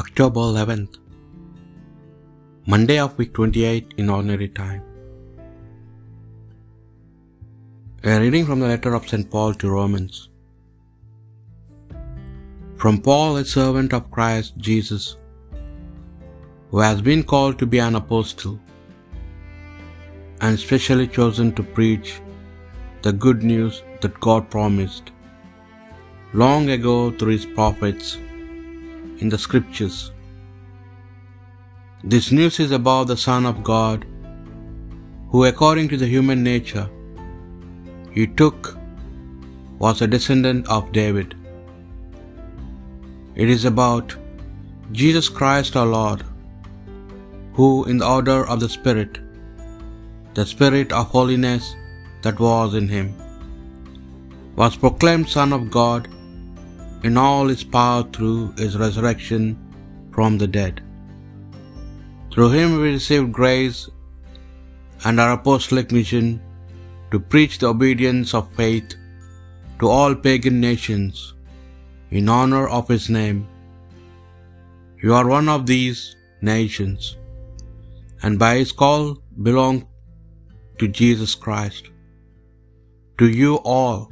October 11th, Monday of week 28 in ordinary time. A reading from the letter of St. Paul to Romans. From Paul, a servant of Christ Jesus, who has been called to be an apostle and specially chosen to preach the good news that God promised long ago through his prophets in the scriptures. This news is about the Son of God, who, according to the human nature he took, was a descendant of David. It is about Jesus Christ our Lord, who, in the order of the Spirit, the Spirit of holiness that was in him, was proclaimed Son of God in all his power through his resurrection from the dead. Through him we received grace and our apostolic mission to preach the obedience of faith to all pagan nations in honor of his name. You are one of these nations, and by his call belong to Jesus Christ. To you all,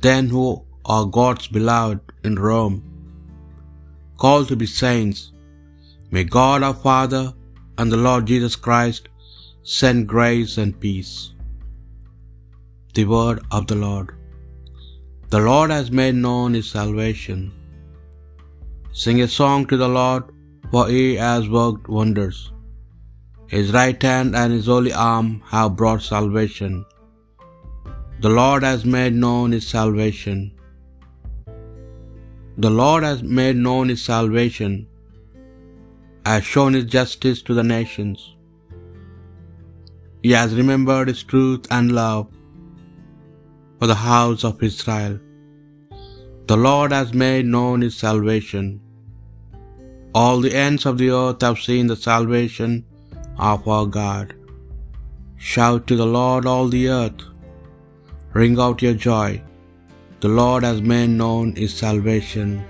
then who are God's beloved in Rome, called to be saints, may God our Father and the Lord Jesus Christ send grace and peace. The word of the Lord. The Lord has made known his salvation. Sing a song to the Lord, for he has worked wonders. His right hand and his holy arm have brought salvation. The Lord has made known his salvation. The Lord has made known his salvation, has shown his justice to the nations. He has remembered his truth and love for the house of Israel. The Lord has made known his salvation. All the ends of the earth have seen the salvation of our God. Shout to the Lord, all the earth. Ring out your joy. The Lord has made known his salvation.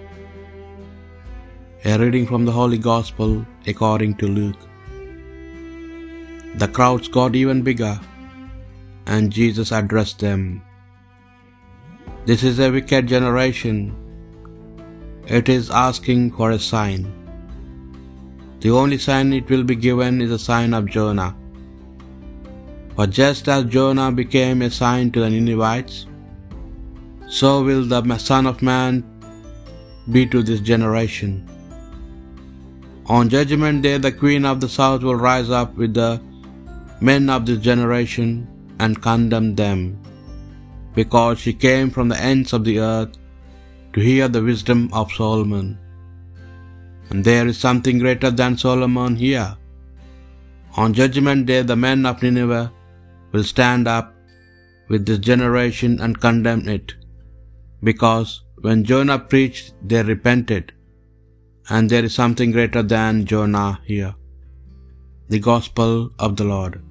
A reading from the Holy Gospel according to Luke. The crowds got even bigger, and Jesus addressed them. This is a wicked generation. It is asking for a sign. The only sign it will be given is a sign of Jonah. For just as Jonah became a sign to the Ninevites, so will the Son of Man be to this generation. On Judgment Day, the Queen of the South will rise up with the men of this generation and condemn them, because she came from the ends of the earth to hear the wisdom of Solomon. And there is something greater than Solomon here. On Judgment Day, the men of Nineveh will stand up with this generation and condemn it, because when Jonah preached, they repented, and there is something greater than Jonah here. The Gospel of the Lord.